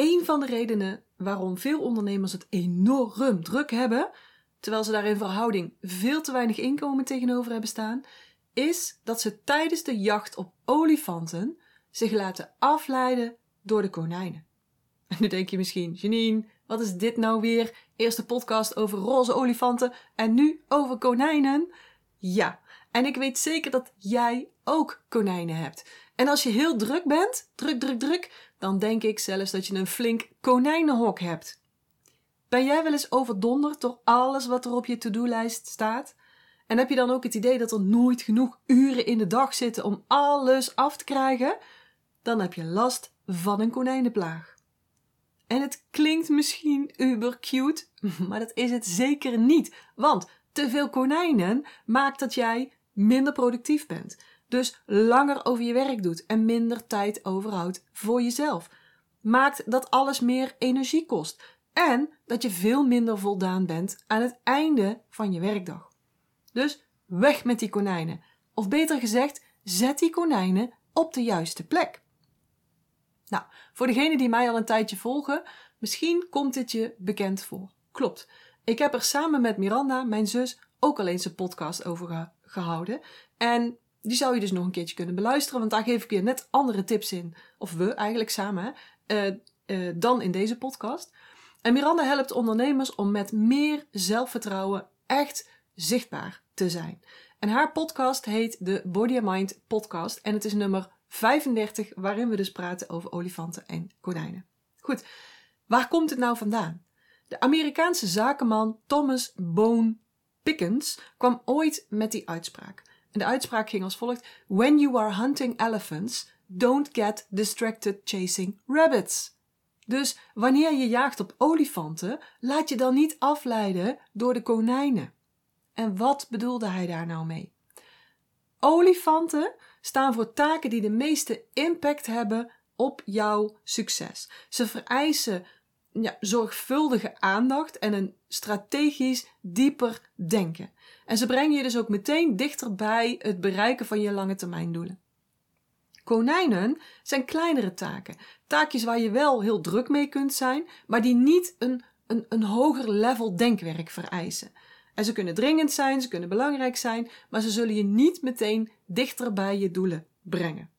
een van de redenen waarom veel ondernemers het enorm druk hebben, terwijl ze daar in verhouding veel te weinig inkomen tegenover hebben staan, is dat ze tijdens de jacht op olifanten zich laten afleiden door de konijnen. En nu denk je misschien, Janine, wat is dit nou weer? Eerste podcast over roze olifanten en nu over konijnen? Ja, en ik weet zeker dat jij ook konijnen hebt. En als je heel druk bent, druk, druk, druk, dan denk ik zelfs dat je een flink konijnenhok hebt. Ben jij wel eens overdonderd door alles wat er op je to-do-lijst staat? En heb je dan ook het idee dat er nooit genoeg uren in de dag zitten om alles af te krijgen? Dan heb je last van een konijnenplaag. En het klinkt misschien uber cute, maar dat is het zeker niet. Want te veel konijnen maakt dat jij minder productief bent. Dus langer over je werk doet en minder tijd overhoudt voor jezelf. Maakt dat alles meer energie kost. En dat je veel minder voldaan bent aan het einde van je werkdag. Dus weg met die konijnen. Of beter gezegd, zet die konijnen op de juiste plek. Nou, voor degenen die mij al een tijdje volgen, misschien komt dit je bekend voor. Klopt. Ik heb er samen met Miranda, mijn zus, ook al eens een podcast over gehouden. En die zou je dus nog een keertje kunnen beluisteren, want daar geef ik je net andere tips in. Of we eigenlijk samen, uh, uh, dan in deze podcast. En Miranda helpt ondernemers om met meer zelfvertrouwen echt zichtbaar te zijn. En haar podcast heet de Body and Mind Podcast. En het is nummer 35, waarin we dus praten over olifanten en konijnen. Goed, waar komt het nou vandaan? De Amerikaanse zakenman Thomas Bone Pickens kwam ooit met die uitspraak. De uitspraak ging als volgt: When you are hunting elephants, don't get distracted chasing rabbits. Dus wanneer je jaagt op olifanten, laat je dan niet afleiden door de konijnen. En wat bedoelde hij daar nou mee? Olifanten staan voor taken die de meeste impact hebben op jouw succes. Ze vereisen ja, zorgvuldige aandacht en een strategisch dieper denken. En ze brengen je dus ook meteen dichter bij het bereiken van je lange termijn doelen. Konijnen zijn kleinere taken. Taakjes waar je wel heel druk mee kunt zijn, maar die niet een, een, een hoger level denkwerk vereisen. En ze kunnen dringend zijn, ze kunnen belangrijk zijn, maar ze zullen je niet meteen dichter bij je doelen brengen.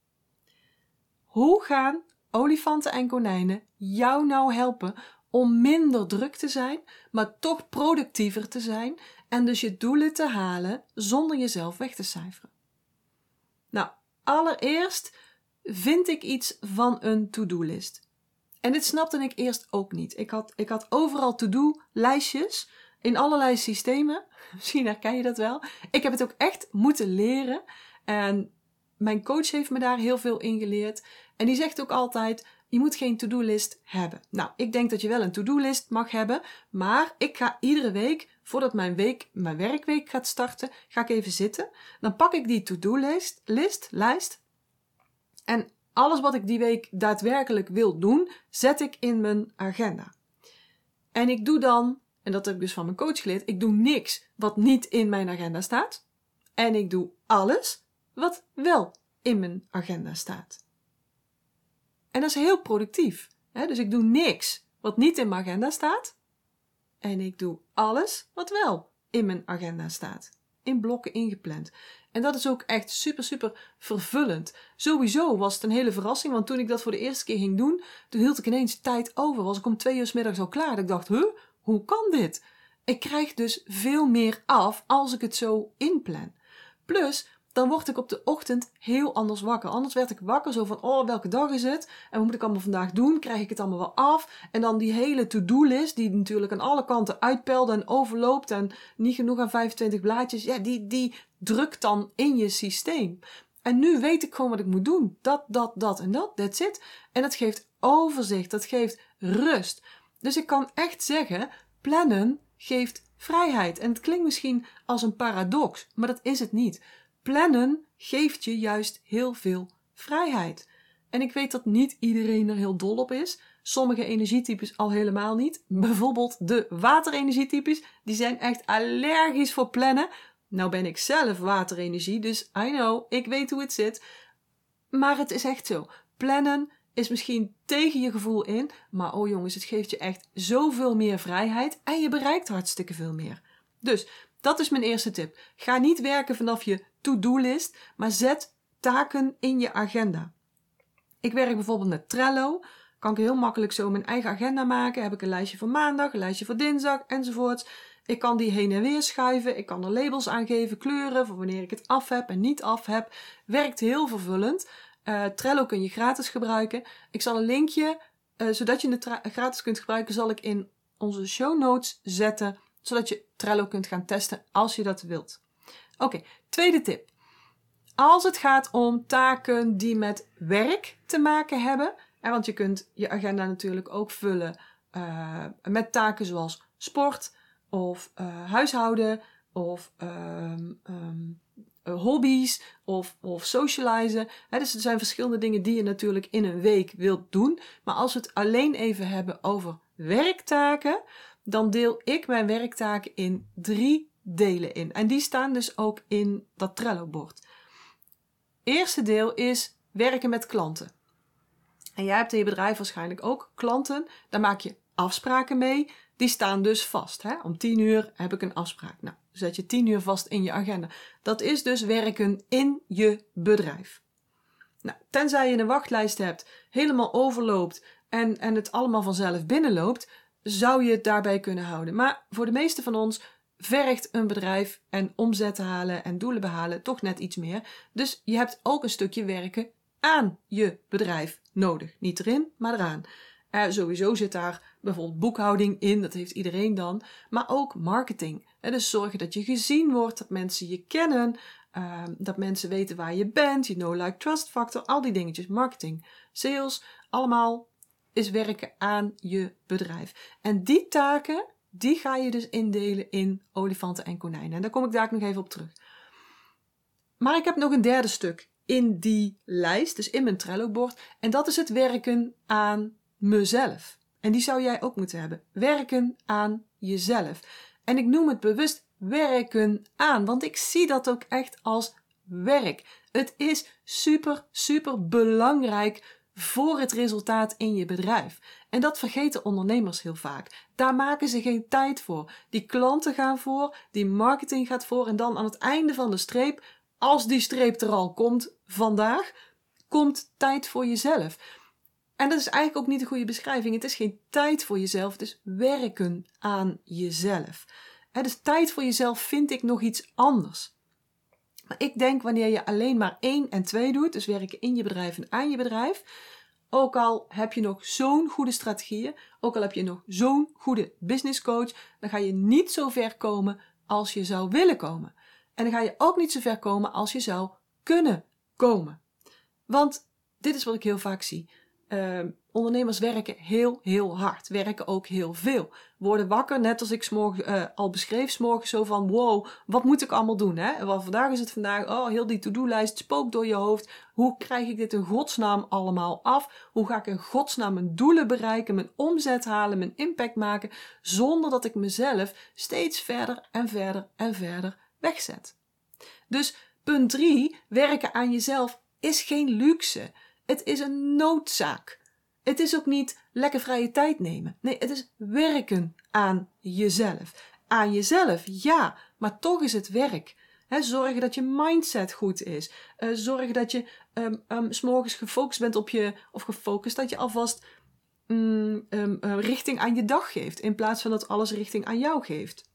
Hoe gaan olifanten en konijnen jou nou helpen om minder druk te zijn, maar toch productiever te zijn en dus je doelen te halen zonder jezelf weg te cijferen? Nou, allereerst vind ik iets van een to-do-list. En dit snapte ik eerst ook niet. Ik had, ik had overal to-do-lijstjes in allerlei systemen. Misschien herken je dat wel. Ik heb het ook echt moeten leren. En mijn coach heeft me daar heel veel in geleerd. En die zegt ook altijd: je moet geen to-do-list hebben. Nou, ik denk dat je wel een to-do-list mag hebben, maar ik ga iedere week, voordat mijn, week, mijn werkweek gaat starten, ga ik even zitten. Dan pak ik die to-do-list, list, lijst. En alles wat ik die week daadwerkelijk wil doen, zet ik in mijn agenda. En ik doe dan, en dat heb ik dus van mijn coach geleerd, ik doe niks wat niet in mijn agenda staat. En ik doe alles wat wel in mijn agenda staat. En dat is heel productief. Hè? Dus ik doe niks wat niet in mijn agenda staat. En ik doe alles wat wel in mijn agenda staat. In blokken ingepland. En dat is ook echt super, super vervullend. Sowieso was het een hele verrassing, want toen ik dat voor de eerste keer ging doen, toen hield ik ineens tijd over. Was ik om twee uur s middags al klaar. Dat ik dacht, huh, hoe kan dit? Ik krijg dus veel meer af als ik het zo inplan. Plus, dan word ik op de ochtend heel anders wakker. Anders werd ik wakker zo van, oh, welke dag is het? En wat moet ik allemaal vandaag doen? Krijg ik het allemaal wel af? En dan die hele to-do-list, die natuurlijk aan alle kanten uitpelt en overloopt en niet genoeg aan 25 blaadjes, ja, die, die drukt dan in je systeem. En nu weet ik gewoon wat ik moet doen. Dat, dat, dat en dat, that's it. En dat geeft overzicht, dat geeft rust. Dus ik kan echt zeggen, plannen geeft vrijheid. En het klinkt misschien als een paradox, maar dat is het niet. Plannen geeft je juist heel veel vrijheid. En ik weet dat niet iedereen er heel dol op is. Sommige energietypes al helemaal niet. Bijvoorbeeld de waterenergietypes, die zijn echt allergisch voor plannen. Nou ben ik zelf waterenergie, dus I know, ik weet hoe het zit. Maar het is echt zo. Plannen is misschien tegen je gevoel in, maar oh jongens, het geeft je echt zoveel meer vrijheid en je bereikt hartstikke veel meer. Dus dat is mijn eerste tip. Ga niet werken vanaf je to-do-list, maar zet taken in je agenda. Ik werk bijvoorbeeld met Trello. Kan ik heel makkelijk zo mijn eigen agenda maken. Heb ik een lijstje voor maandag, een lijstje voor dinsdag enzovoorts. Ik kan die heen en weer schuiven. Ik kan er labels aan geven, kleuren voor wanneer ik het af heb en niet af heb. Werkt heel vervullend. Uh, Trello kun je gratis gebruiken. Ik zal een linkje, uh, zodat je het gratis kunt gebruiken, zal ik in onze show notes zetten. Zodat je Trello kunt gaan testen als je dat wilt. Oké, tweede tip. Als het gaat om taken die met werk te maken hebben, en want je kunt je agenda natuurlijk ook vullen uh, met taken zoals sport of uh, huishouden of um, um, hobby's of, of socializen. Dus er zijn verschillende dingen die je natuurlijk in een week wilt doen. Maar als we het alleen even hebben over werktaken, dan deel ik mijn werktaken in drie delen in. En die staan dus ook in dat Trello-bord. Eerste deel is werken met klanten. En jij hebt in je bedrijf waarschijnlijk ook klanten. Daar maak je afspraken mee. Die staan dus vast. Hè? Om tien uur heb ik een afspraak. Nou, zet je tien uur vast in je agenda. Dat is dus werken in je bedrijf. Nou, tenzij je een wachtlijst hebt, helemaal overloopt en, en het allemaal vanzelf binnenloopt, zou je het daarbij kunnen houden. Maar voor de meeste van ons vergt een bedrijf en omzet halen en doelen behalen toch net iets meer. Dus je hebt ook een stukje werken aan je bedrijf nodig. Niet erin, maar eraan. Uh, sowieso zit daar bijvoorbeeld boekhouding in, dat heeft iedereen dan. Maar ook marketing. Uh, dus zorgen dat je gezien wordt, dat mensen je kennen, uh, dat mensen weten waar je bent, je know-like trust factor, al die dingetjes. Marketing, sales, allemaal is werken aan je bedrijf. En die taken, die ga je dus indelen in olifanten en konijnen. En daar kom ik daar nog even op terug. Maar ik heb nog een derde stuk in die lijst, dus in mijn Trello-bord. En dat is het werken aan mezelf. En die zou jij ook moeten hebben. Werken aan jezelf. En ik noem het bewust werken aan, want ik zie dat ook echt als werk. Het is super, super belangrijk voor het resultaat in je bedrijf. En dat vergeten ondernemers heel vaak. Daar maken ze geen tijd voor. Die klanten gaan voor, die marketing gaat voor en dan aan het einde van de streep, als die streep er al komt vandaag, komt tijd voor jezelf. En dat is eigenlijk ook niet een goede beschrijving. Het is geen tijd voor jezelf, het is werken aan jezelf. Dus tijd voor jezelf vind ik nog iets anders. Maar ik denk wanneer je alleen maar één en twee doet, dus werken in je bedrijf en aan je bedrijf, ook al heb je nog zo'n goede strategieën, ook al heb je nog zo'n goede business coach, dan ga je niet zo ver komen als je zou willen komen. En dan ga je ook niet zo ver komen als je zou kunnen komen. Want dit is wat ik heel vaak zie. Uh, ondernemers werken heel, heel hard. Werken ook heel veel. Worden wakker, net als ik smorgen, uh, al beschreef, morgen zo van: wow, wat moet ik allemaal doen? Hè? Want vandaag is het vandaag, oh, heel die to-do-lijst spookt door je hoofd. Hoe krijg ik dit in godsnaam allemaal af? Hoe ga ik in godsnaam mijn doelen bereiken, mijn omzet halen, mijn impact maken, zonder dat ik mezelf steeds verder en verder en verder wegzet? Dus punt 3, werken aan jezelf, is geen luxe. Het is een noodzaak. Het is ook niet lekker vrije tijd nemen. Nee, het is werken aan jezelf. Aan jezelf, ja, maar toch is het werk. He, zorgen dat je mindset goed is. Uh, zorgen dat je um, um, s'morgens gefocust bent op je, of gefocust, dat je alvast um, richting aan je dag geeft. In plaats van dat alles richting aan jou geeft.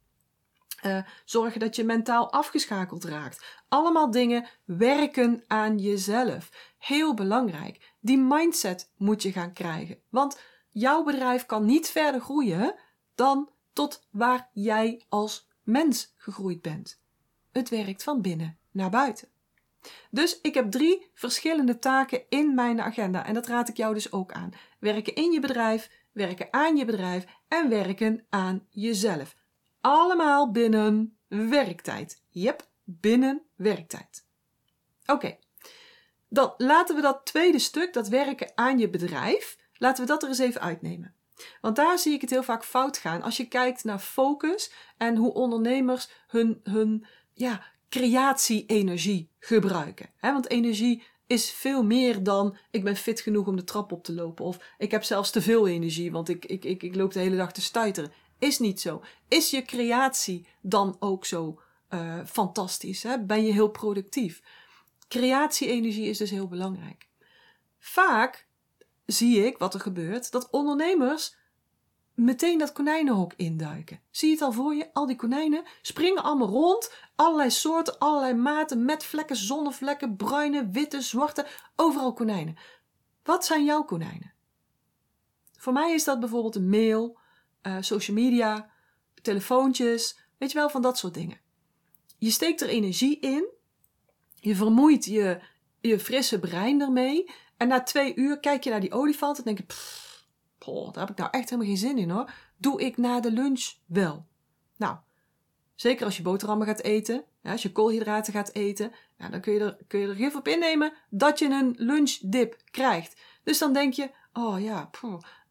Uh, zorgen dat je mentaal afgeschakeld raakt. Allemaal dingen werken aan jezelf. Heel belangrijk. Die mindset moet je gaan krijgen. Want jouw bedrijf kan niet verder groeien dan tot waar jij als mens gegroeid bent. Het werkt van binnen naar buiten. Dus ik heb drie verschillende taken in mijn agenda en dat raad ik jou dus ook aan. Werken in je bedrijf, werken aan je bedrijf en werken aan jezelf. Allemaal binnen werktijd. Yep, binnen werktijd. Oké, dan laten we dat tweede stuk, dat werken aan je bedrijf, laten we dat er eens even uitnemen. Want daar zie ik het heel vaak fout gaan als je kijkt naar focus en hoe ondernemers hun, hun ja, creatie-energie gebruiken. want energie is veel meer dan ik ben fit genoeg om de trap op te lopen. Of ik heb zelfs te veel energie, want ik, ik, ik, ik loop de hele dag te stuiteren. Is niet zo. Is je creatie dan ook zo uh, fantastisch? Hè? Ben je heel productief? Creatie-energie is dus heel belangrijk. Vaak zie ik wat er gebeurt, dat ondernemers meteen dat konijnenhok induiken. Zie je het al voor je? Al die konijnen springen allemaal rond. Allerlei soorten, allerlei maten, met vlekken, zonnevlekken, bruine, witte, zwarte. Overal konijnen. Wat zijn jouw konijnen? Voor mij is dat bijvoorbeeld een mail, uh, social media, telefoontjes. Weet je wel, van dat soort dingen. Je steekt er energie in. Je vermoeit je, je frisse brein ermee. En na twee uur kijk je naar die olifant en denk je... Pff, daar heb ik nou echt helemaal geen zin in hoor. Doe ik na de lunch wel. Nou, zeker als je boterhammen gaat eten, als je koolhydraten gaat eten, dan kun je, er, kun je er gif op innemen dat je een lunchdip krijgt. Dus dan denk je, oh ja,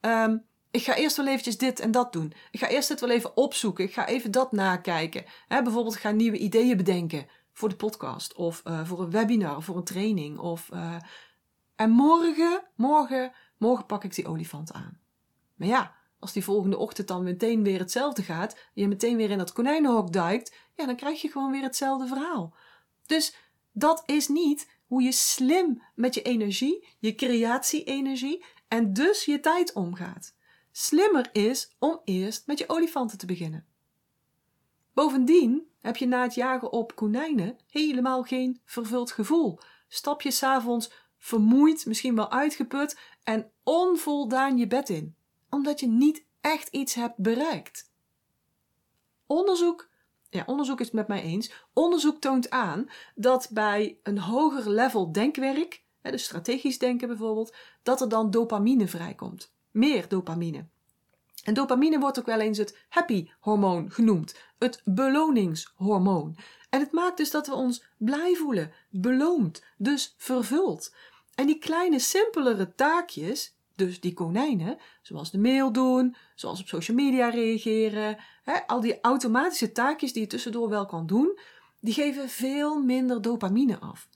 um, ik ga eerst wel eventjes dit en dat doen. Ik ga eerst dit wel even opzoeken. Ik ga even dat nakijken. He, bijvoorbeeld, ga nieuwe ideeën bedenken voor de podcast. Of uh, voor een webinar, of voor een training. Of, uh, en morgen, morgen, morgen pak ik die olifant aan. Maar ja, als die volgende ochtend dan meteen weer hetzelfde gaat, je meteen weer in dat konijnenhok duikt, ja, dan krijg je gewoon weer hetzelfde verhaal. Dus dat is niet hoe je slim met je energie, je creatie-energie en dus je tijd omgaat. Slimmer is om eerst met je olifanten te beginnen. Bovendien heb je na het jagen op konijnen helemaal geen vervuld gevoel. Stap je s'avonds vermoeid, misschien wel uitgeput en onvoldaan je bed in omdat je niet echt iets hebt bereikt. Onderzoek, ja, onderzoek is het met mij eens. Onderzoek toont aan dat bij een hoger level denkwerk, dus strategisch denken bijvoorbeeld, dat er dan dopamine vrijkomt. Meer dopamine. En dopamine wordt ook wel eens het happy hormoon genoemd, het beloningshormoon. En het maakt dus dat we ons blij voelen, beloond, dus vervuld. En die kleine, simpelere taakjes, dus die konijnen, zoals de mail doen, zoals op social media reageren, hè, al die automatische taakjes die je tussendoor wel kan doen, die geven veel minder dopamine af.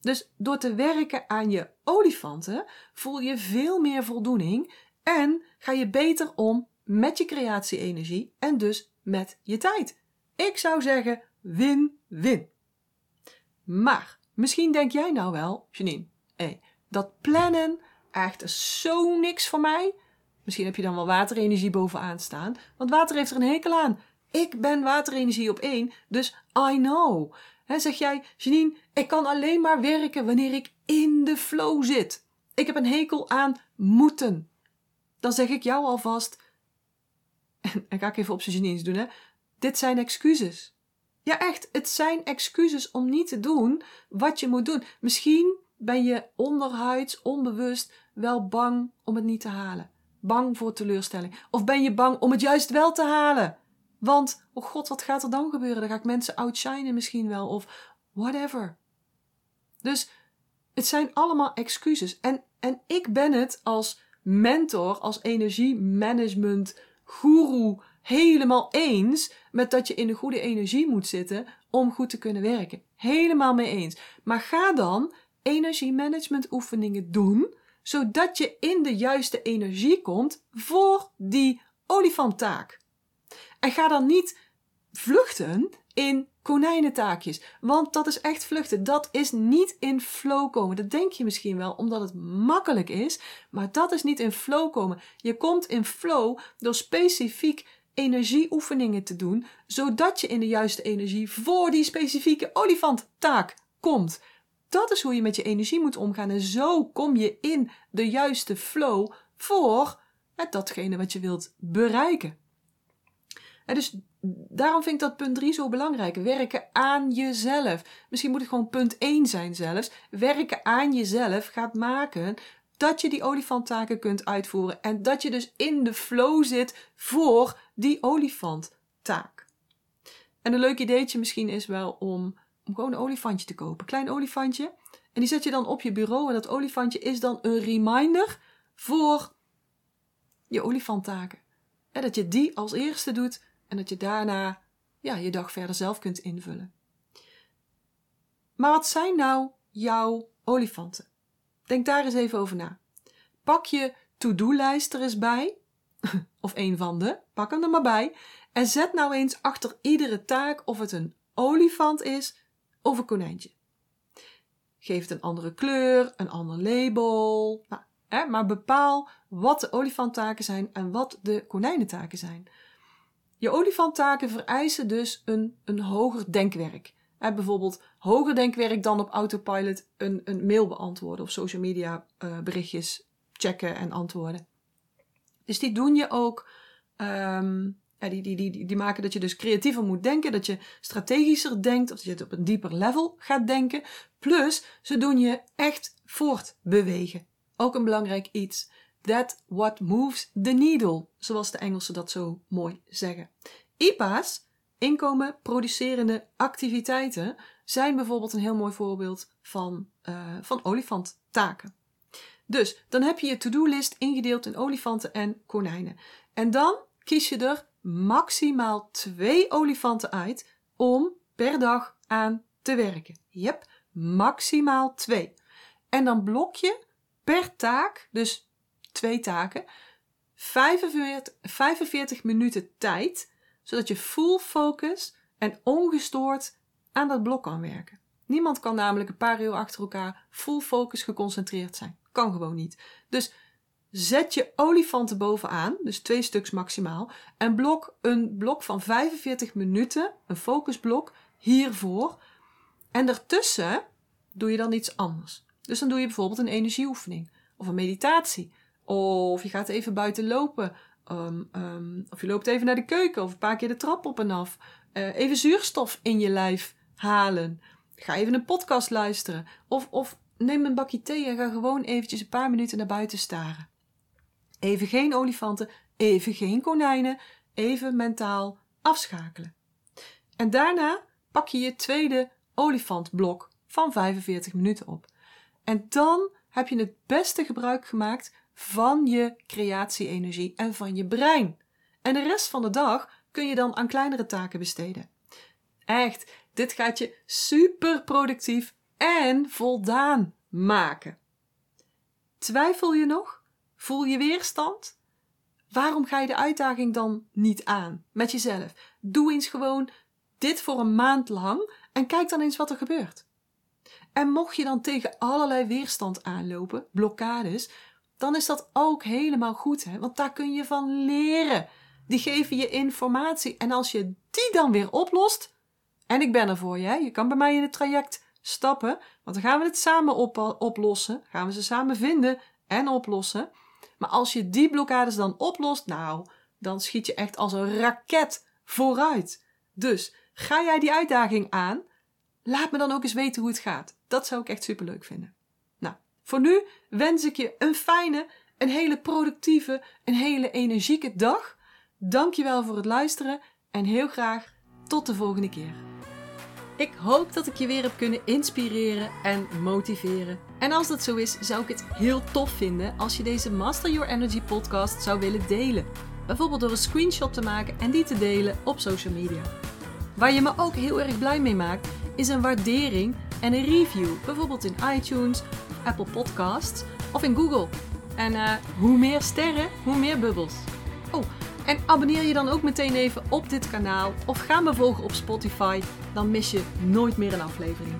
Dus door te werken aan je olifanten voel je veel meer voldoening en ga je beter om met je creatie-energie en dus met je tijd. Ik zou zeggen win-win. Maar misschien denk jij nou wel, Janine, hey, dat plannen echt zo niks voor mij. Misschien heb je dan wel waterenergie bovenaan staan. Want water heeft er een hekel aan. Ik ben waterenergie op één, dus I know. Zeg jij, Janine, ik kan alleen maar werken wanneer ik in de flow zit. Ik heb een hekel aan moeten. Dan zeg ik jou alvast, en, ga ik even op zijn Janine's doen, hè. Dit zijn excuses. Ja, echt, het zijn excuses om niet te doen wat je moet doen. Misschien ben je onderhuids, onbewust wel bang om het niet te halen. Bang voor teleurstelling. Of ben je bang om het juist wel te halen? Want, oh god, wat gaat er dan gebeuren? Dan ga ik mensen outshinen misschien wel. Of whatever. Dus het zijn allemaal excuses. En, en ik ben het als mentor, als energiemanagement guru helemaal eens met dat je in de goede energie moet zitten om goed te kunnen werken. Helemaal mee eens. Maar ga dan energiemanagement oefeningen doen, zodat je in de juiste energie komt voor die olifanttaak. En ga dan niet vluchten in konijnentaakjes, want dat is echt vluchten. Dat is niet in flow komen. Dat denk je misschien wel omdat het makkelijk is, maar dat is niet in flow komen. Je komt in flow door specifiek energieoefeningen te doen, zodat je in de juiste energie voor die specifieke olifanttaak komt. Dat is hoe je met je energie moet omgaan. En zo kom je in de juiste flow voor datgene wat je wilt bereiken. Dus daarom vind ik dat punt 3 zo belangrijk. Werken aan jezelf. Misschien moet het gewoon punt 1 zijn zelfs. Werken aan jezelf gaat maken dat je die olifanttaken kunt uitvoeren. En dat je dus in de flow zit voor die olifanttaak. En een leuk ideetje misschien is wel om om gewoon een olifantje te kopen. Klein olifantje. En die zet je dan op je bureau. En dat olifantje is dan een reminder voor je olifanttaken. En dat je die als eerste doet. En dat je daarna ja, je dag verder zelf kunt invullen. Maar wat zijn nou jouw olifanten. Denk daar eens even over na. Pak je to-do-lijst er eens bij, of een van de, pak hem er maar bij, en zet nou eens achter iedere taak of het een olifant is of een konijntje. Geef het een andere kleur, een ander label, nou, hè, maar bepaal wat de olifanttaken zijn en wat de konijnentaken zijn. Je olifanttaken vereisen dus een, een hoger denkwerk. Bijvoorbeeld hoger denkwerk dan op autopilot een, een mail beantwoorden of social media uh, berichtjes checken en antwoorden. Dus die doen je ook. Um, ja, die, die, die, die maken dat je dus creatiever moet denken, dat je strategischer denkt, of dat je het op een dieper level gaat denken. Plus, ze doen je echt voortbewegen. Ook een belangrijk iets. That what moves the needle, zoals de Engelsen dat zo mooi zeggen. IPA's, inkomen producerende activiteiten, zijn bijvoorbeeld een heel mooi voorbeeld van, uh, van olifanttaken. Dus dan heb je je to-do-list ingedeeld in olifanten en konijnen. En dan kies je er maximaal twee olifanten uit om per dag aan te werken. Yep, maximaal twee. En dan blok je per taak, dus twee taken, 45, 45 minuten tijd, zodat je full focus en ongestoord aan dat blok kan werken. Niemand kan namelijk een paar uur achter elkaar full focus geconcentreerd zijn. Kan gewoon niet. Dus zet je olifanten bovenaan, dus twee stuks maximaal, en blok een blok van 45 minuten, een focusblok, hiervoor. En daartussen doe je dan iets anders. Dus dan doe je bijvoorbeeld een energieoefening of een meditatie. Of je gaat even buiten lopen. Um, um, of je loopt even naar de keuken of een paar keer de trap op en af. Uh, even zuurstof in je lijf halen. Ga even een podcast luisteren. Of, of neem een bakje thee en ga gewoon eventjes een paar minuten naar buiten staren. Even geen olifanten, even geen konijnen, even mentaal afschakelen. En daarna pak je je tweede olifantblok van 45 minuten op. En dan heb je het beste gebruik gemaakt van je creatie-energie en van je brein. En de rest van de dag kun je dan aan kleinere taken besteden. Echt, dit gaat je super productief en voldaan maken. Twijfel je nog? Voel je weerstand? Waarom ga je de uitdaging dan niet aan met jezelf? Doe eens gewoon dit voor een maand lang en kijk dan eens wat er gebeurt. En mocht je dan tegen allerlei weerstand aanlopen, blokkades, dan is dat ook helemaal goed, hè? want daar kun je van leren. Die geven je informatie en als je die dan weer oplost, en ik ben er voor je, je kan bij mij in het traject stappen, want dan gaan we het samen op oplossen, gaan we ze samen vinden en oplossen. Maar als je die blokkades dan oplost, nou, dan schiet je echt als een raket vooruit. Dus ga jij die uitdaging aan? Laat me dan ook eens weten hoe het gaat. Dat zou ik echt super leuk vinden. Voor nu wens ik je een fijne, een hele productieve, een hele energieke dag. Dankjewel voor het luisteren en heel graag tot de volgende keer. Ik hoop dat ik je weer heb kunnen inspireren en motiveren. En als dat zo is, zou ik het heel tof vinden als je deze Master Your Energy podcast zou willen delen. Bijvoorbeeld door een screenshot te maken en die te delen op social media. Waar je me ook heel erg blij mee maakt, is een waardering en een review. Bijvoorbeeld in iTunes, Apple Podcasts of in Google. En uh, hoe meer sterren, hoe meer bubbels. Oh, en abonneer je dan ook meteen even op dit kanaal of ga me volgen op Spotify, dan mis je nooit meer een aflevering.